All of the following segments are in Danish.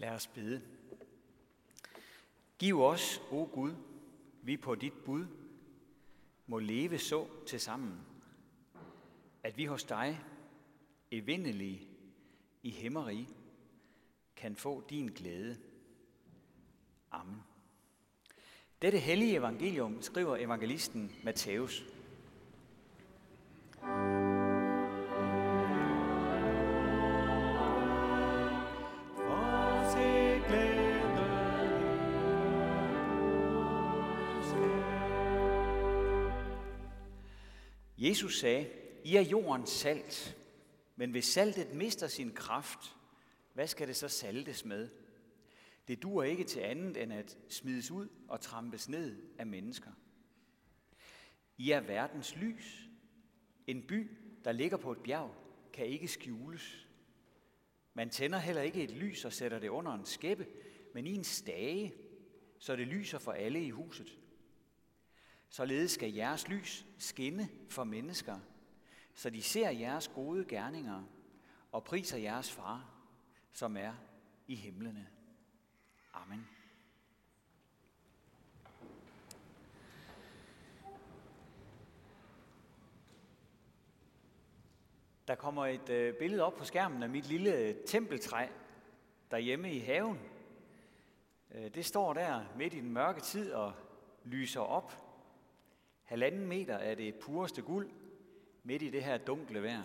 Lad os bede. Giv os, o Gud, vi på dit bud må leve så til sammen, at vi hos dig, evindelige i himmerige, kan få din glæde. Amen. Dette hellige evangelium skriver evangelisten Matthæus. Jesus sagde, I er jordens salt, men hvis saltet mister sin kraft, hvad skal det så saltes med? Det duer ikke til andet end at smides ud og trampes ned af mennesker. I er verdens lys. En by, der ligger på et bjerg, kan ikke skjules. Man tænder heller ikke et lys og sætter det under en skæppe, men i en stage, så det lyser for alle i huset. Således skal jeres lys skinne for mennesker, så de ser jeres gode gerninger og priser jeres far, som er i himlene. Amen. Der kommer et øh, billede op på skærmen af mit lille øh, tempeltræ derhjemme i haven. Øh, det står der midt i den mørke tid og lyser op Halvanden meter er det pureste guld midt i det her dunkle vejr.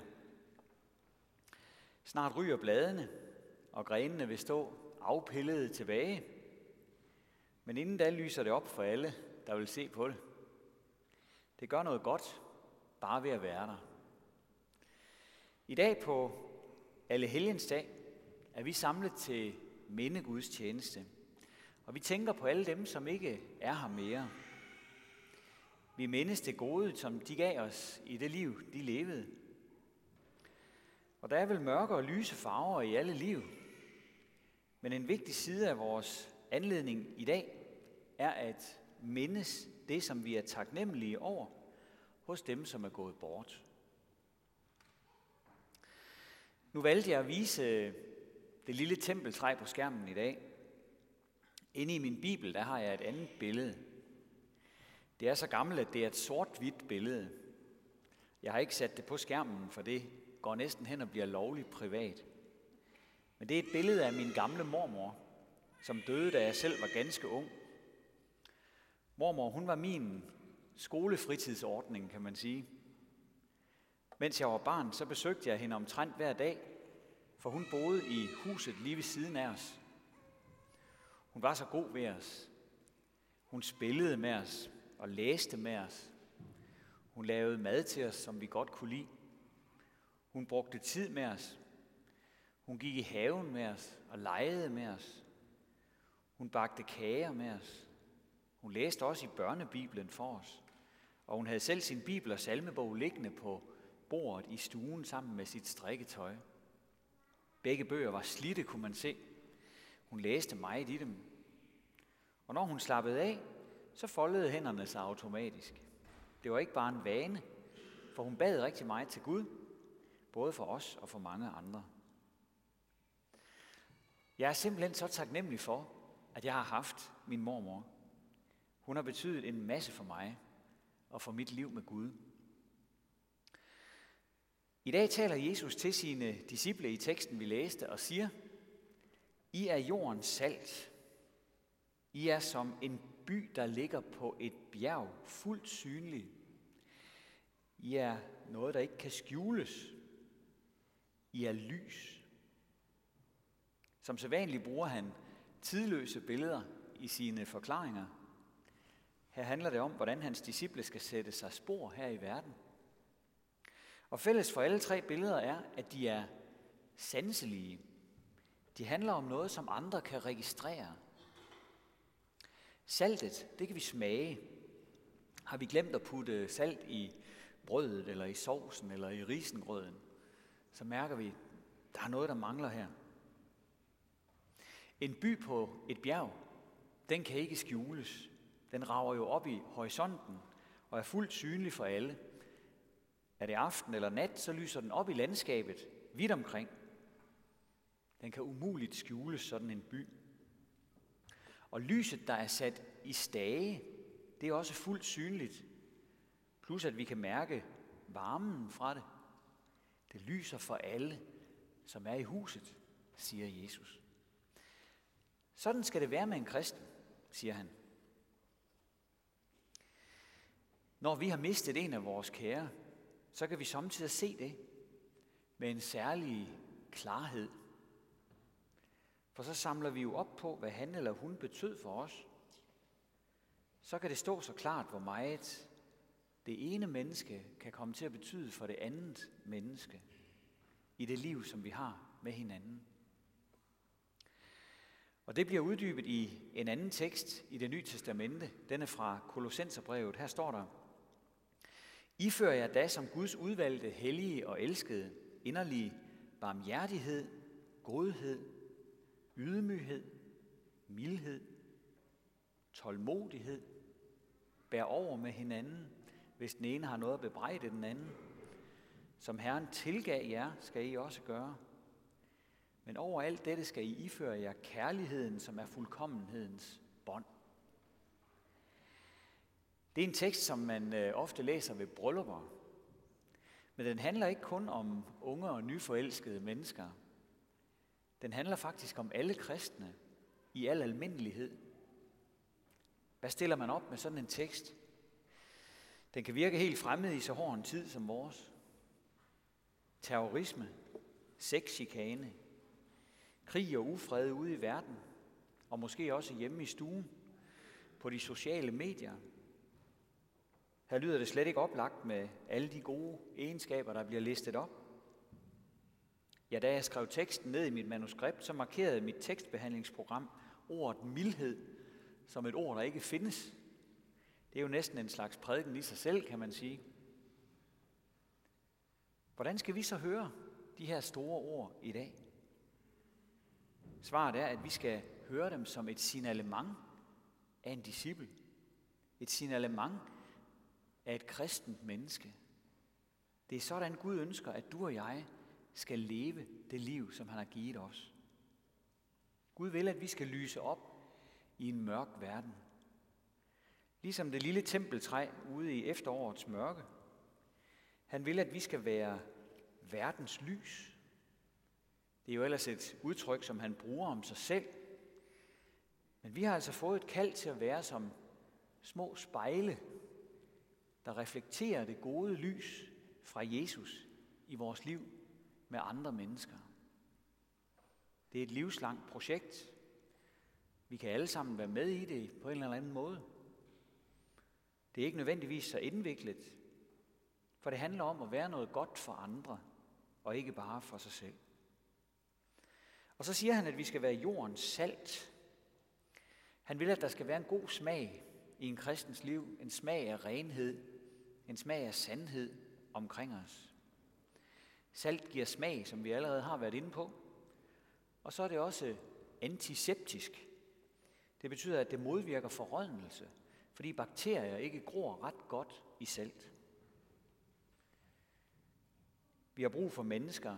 Snart ryger bladene, og grenene vil stå afpillede tilbage. Men inden da lyser det op for alle, der vil se på det. Det gør noget godt, bare ved at være der. I dag på Alle Helgens dag er vi samlet til mindegudstjeneste. Og vi tænker på alle dem, som ikke er her mere. Vi mindes det gode, som de gav os i det liv, de levede. Og der er vel mørke og lyse farver i alle liv. Men en vigtig side af vores anledning i dag er at mindes det, som vi er taknemmelige over hos dem, som er gået bort. Nu valgte jeg at vise det lille tempeltræ på skærmen i dag. Inde i min bibel, der har jeg et andet billede. Det er så gammelt, at det er et sort-hvidt billede. Jeg har ikke sat det på skærmen, for det går næsten hen og bliver lovligt privat. Men det er et billede af min gamle mormor, som døde, da jeg selv var ganske ung. Mormor, hun var min skolefritidsordning, kan man sige. Mens jeg var barn, så besøgte jeg hende omtrent hver dag, for hun boede i huset lige ved siden af os. Hun var så god ved os. Hun spillede med os og læste med os. Hun lavede mad til os, som vi godt kunne lide. Hun brugte tid med os. Hun gik i haven med os og legede med os. Hun bagte kager med os. Hun læste også i børnebiblen for os. Og hun havde selv sin bibel og salmebog liggende på bordet i stuen sammen med sit strikketøj. Begge bøger var slidte, kunne man se. Hun læste meget i dem. Og når hun slappede af, så foldede hænderne sig automatisk. Det var ikke bare en vane, for hun bad rigtig meget til Gud, både for os og for mange andre. Jeg er simpelthen så taknemmelig for, at jeg har haft min mormor. Hun har betydet en masse for mig og for mit liv med Gud. I dag taler Jesus til sine disciple i teksten, vi læste, og siger, I er jordens salt. I er som en by, der ligger på et bjerg, fuldt synlig. I er noget, der ikke kan skjules. I er lys. Som sædvanligt bruger han tidløse billeder i sine forklaringer. Her handler det om, hvordan hans disciple skal sætte sig spor her i verden. Og fælles for alle tre billeder er, at de er sanselige. De handler om noget, som andre kan registrere. Saltet, det kan vi smage. Har vi glemt at putte salt i brødet, eller i sovsen, eller i risengrøden, så mærker vi, der er noget, der mangler her. En by på et bjerg, den kan ikke skjules. Den rager jo op i horisonten og er fuldt synlig for alle. Er det aften eller nat, så lyser den op i landskabet vidt omkring. Den kan umuligt skjule sådan en by. Og lyset, der er sat i stage, det er også fuldt synligt. Plus at vi kan mærke varmen fra det. Det lyser for alle, som er i huset, siger Jesus. Sådan skal det være med en kristen, siger han. Når vi har mistet en af vores kære, så kan vi samtidig se det med en særlig klarhed. For så samler vi jo op på, hvad han eller hun betød for os. Så kan det stå så klart, hvor meget det ene menneske kan komme til at betyde for det andet menneske i det liv, som vi har med hinanden. Og det bliver uddybet i en anden tekst i det nye testamente. Den er fra Kolossenserbrevet. Her står der, I fører jer da som Guds udvalgte, hellige og elskede, inderlige barmhjertighed, godhed, ydmyghed, mildhed, tålmodighed, bær over med hinanden, hvis den ene har noget at bebrejde den anden. Som Herren tilgav jer, skal I også gøre. Men over alt dette skal I iføre jer kærligheden, som er fuldkommenhedens bånd. Det er en tekst, som man øh, ofte læser ved bryllupper. Men den handler ikke kun om unge og nyforelskede mennesker. Den handler faktisk om alle kristne i al almindelighed. Hvad stiller man op med sådan en tekst? Den kan virke helt fremmed i så hård en tid som vores. Terrorisme, sexchikane, krig og ufred ude i verden, og måske også hjemme i stuen, på de sociale medier. Her lyder det slet ikke oplagt med alle de gode egenskaber, der bliver listet op. Ja, da jeg skrev teksten ned i mit manuskript, så markerede mit tekstbehandlingsprogram ordet mildhed som et ord, der ikke findes. Det er jo næsten en slags prædiken i sig selv, kan man sige. Hvordan skal vi så høre de her store ord i dag? Svaret er, at vi skal høre dem som et signalement af en disciple. Et signalement af et kristent menneske. Det er sådan, Gud ønsker, at du og jeg skal leve det liv, som han har givet os. Gud vil, at vi skal lyse op i en mørk verden. Ligesom det lille tempeltræ ude i efterårets mørke. Han vil, at vi skal være verdens lys. Det er jo ellers et udtryk, som han bruger om sig selv. Men vi har altså fået et kald til at være som små spejle, der reflekterer det gode lys fra Jesus i vores liv med andre mennesker. Det er et livslangt projekt. Vi kan alle sammen være med i det på en eller anden måde. Det er ikke nødvendigvis så indviklet, for det handler om at være noget godt for andre, og ikke bare for sig selv. Og så siger han, at vi skal være jordens salt. Han vil, at der skal være en god smag i en kristens liv, en smag af renhed, en smag af sandhed omkring os. Salt giver smag, som vi allerede har været inde på. Og så er det også antiseptisk. Det betyder, at det modvirker forrådnelse, fordi bakterier ikke gror ret godt i salt. Vi har brug for mennesker,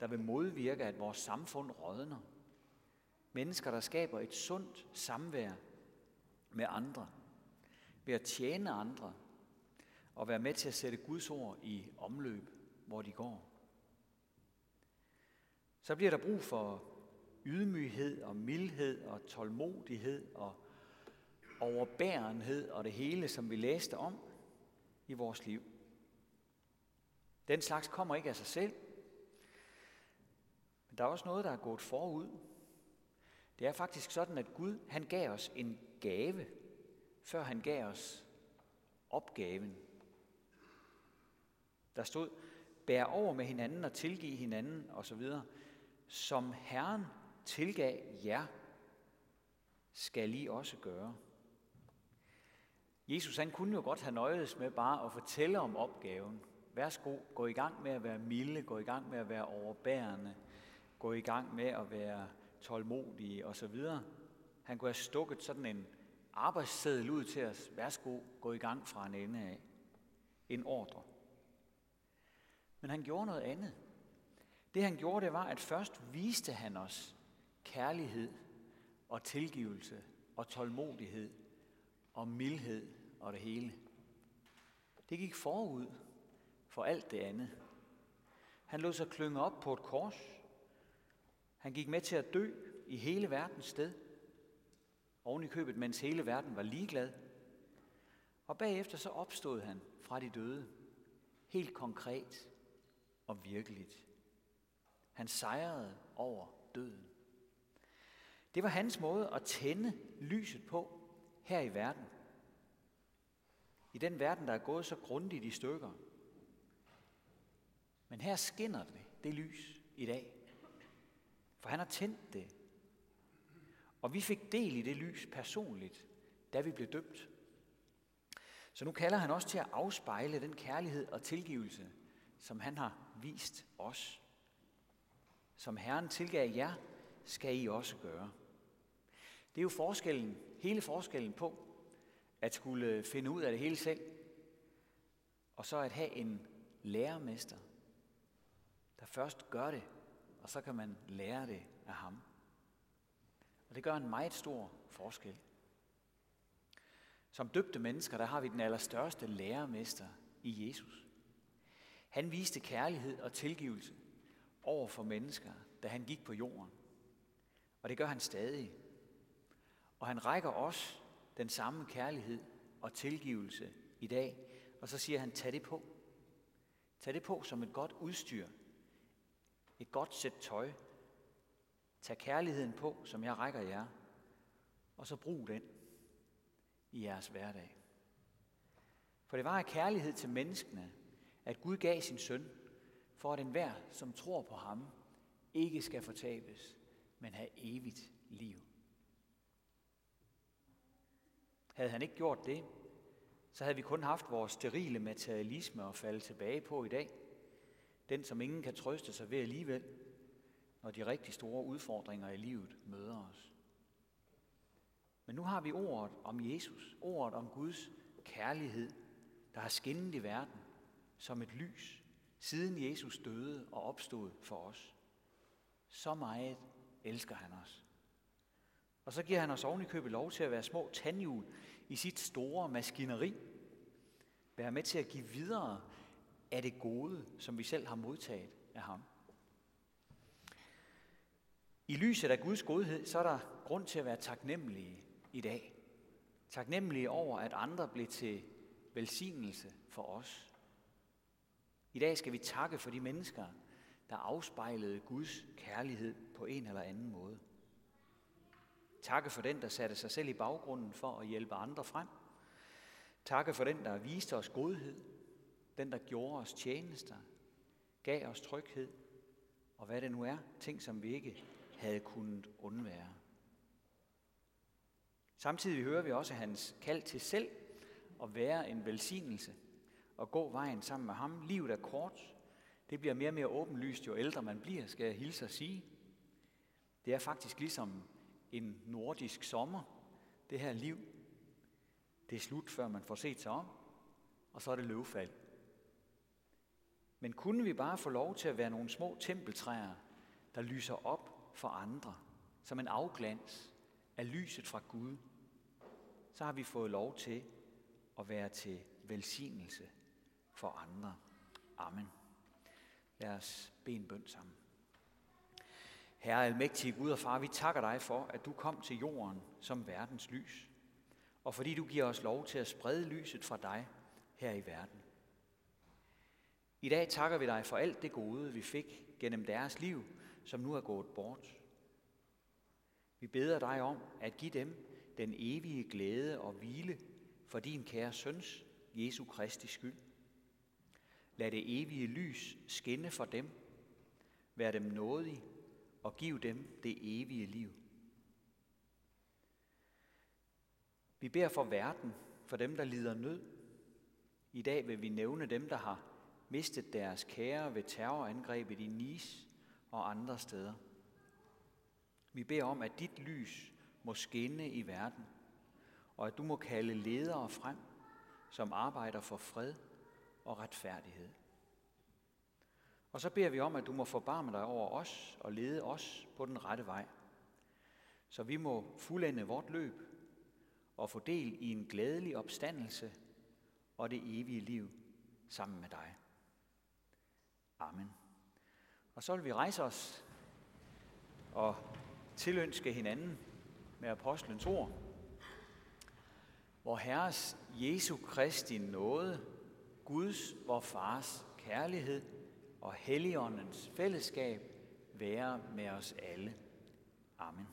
der vil modvirke, at vores samfund rådner. Mennesker, der skaber et sundt samvær med andre, ved at tjene andre og være med til at sætte Guds ord i omløb, hvor de går. Så bliver der brug for ydmyghed og mildhed og tålmodighed og overbærenhed og det hele, som vi læste om i vores liv. Den slags kommer ikke af sig selv. Men der er også noget, der er gået forud. Det er faktisk sådan, at Gud han gav os en gave, før han gav os opgaven. Der stod, bær over med hinanden og tilgive hinanden osv. Som Herren tilgav jer, skal I også gøre. Jesus han kunne jo godt have nøjedes med bare at fortælle om opgaven. Værsgo, gå i gang med at være milde, gå i gang med at være overbærende, gå i gang med at være tålmodige osv. Han kunne have stukket sådan en arbejdsseddel ud til os. Værsgo, gå i gang fra en ende af. En ordre. Men han gjorde noget andet. Det han gjorde, det var, at først viste han os kærlighed og tilgivelse og tålmodighed og mildhed og det hele. Det gik forud for alt det andet. Han lod sig klynge op på et kors. Han gik med til at dø i hele verdens sted. Oven i købet, mens hele verden var ligeglad. Og bagefter så opstod han fra de døde. Helt konkret og virkeligt. Han sejrede over døden. Det var hans måde at tænde lyset på her i verden. I den verden, der er gået så grundigt i stykker. Men her skinner det, det lys i dag. For han har tændt det. Og vi fik del i det lys personligt, da vi blev døbt. Så nu kalder han os til at afspejle den kærlighed og tilgivelse, som han har vist os. Som Herren tilgav jer, skal I også gøre. Det er jo forskellen, hele forskellen på at skulle finde ud af det hele selv, og så at have en lærermester, der først gør det, og så kan man lære det af ham. Og det gør en meget stor forskel. Som døbte mennesker, der har vi den allerstørste lærermester i Jesus. Han viste kærlighed og tilgivelse over for mennesker, da han gik på jorden. Og det gør han stadig. Og han rækker os den samme kærlighed og tilgivelse i dag. Og så siger han, tag det på. Tag det på som et godt udstyr. Et godt sæt tøj. Tag kærligheden på, som jeg rækker jer. Og så brug den i jeres hverdag. For det var af kærlighed til menneskene, at Gud gav sin søn, for at enhver, som tror på ham, ikke skal fortabes, men have evigt liv. Havde han ikke gjort det, så havde vi kun haft vores sterile materialisme at falde tilbage på i dag. Den, som ingen kan trøste sig ved alligevel, når de rigtig store udfordringer i livet møder os. Men nu har vi ordet om Jesus, ordet om Guds kærlighed, der har skinnet i verden som et lys, siden Jesus døde og opstod for os. Så meget elsker han os. Og så giver han os ovenikøbet købet lov til at være små tandhjul i sit store maskineri. Være med til at give videre af det gode, som vi selv har modtaget af ham. I lyset af Guds godhed, så er der grund til at være taknemmelige i dag. Taknemmelige over, at andre blev til velsignelse for os. I dag skal vi takke for de mennesker, der afspejlede Guds kærlighed på en eller anden måde. Takke for den, der satte sig selv i baggrunden for at hjælpe andre frem. Takke for den, der viste os godhed. Den, der gjorde os tjenester. Gav os tryghed. Og hvad det nu er, ting som vi ikke havde kunnet undvære. Samtidig hører vi også hans kald til selv at være en velsignelse og gå vejen sammen med ham. Livet er kort. Det bliver mere og mere åbenlyst, jo ældre man bliver, skal jeg hilse og sige. Det er faktisk ligesom en nordisk sommer, det her liv. Det er slut, før man får set sig om, og så er det løvfald. Men kunne vi bare få lov til at være nogle små tempeltræer, der lyser op for andre, som en afglans af lyset fra Gud, så har vi fået lov til at være til velsignelse for andre. Amen. Lad os bede en bøn sammen. Herre almægtige Gud og Far, vi takker dig for, at du kom til jorden som verdens lys, og fordi du giver os lov til at sprede lyset fra dig her i verden. I dag takker vi dig for alt det gode, vi fik gennem deres liv, som nu er gået bort. Vi beder dig om at give dem den evige glæde og hvile for din kære søns, Jesu Kristi skyld. Lad det evige lys skinne for dem. Vær dem nådig og giv dem det evige liv. Vi beder for verden, for dem, der lider nød. I dag vil vi nævne dem, der har mistet deres kære ved terrorangrebet i Nice og andre steder. Vi beder om, at dit lys må skinne i verden, og at du må kalde ledere frem, som arbejder for fred og retfærdighed. Og så beder vi om, at du må forbarme dig over os og lede os på den rette vej. Så vi må fuldende vort løb og få del i en glædelig opstandelse og det evige liv sammen med dig. Amen. Og så vil vi rejse os og tilønske hinanden med apostlens ord. Hvor Herres Jesu Kristi nåde, Guds, vor Fars kærlighed og Helligåndens fællesskab være med os alle. Amen.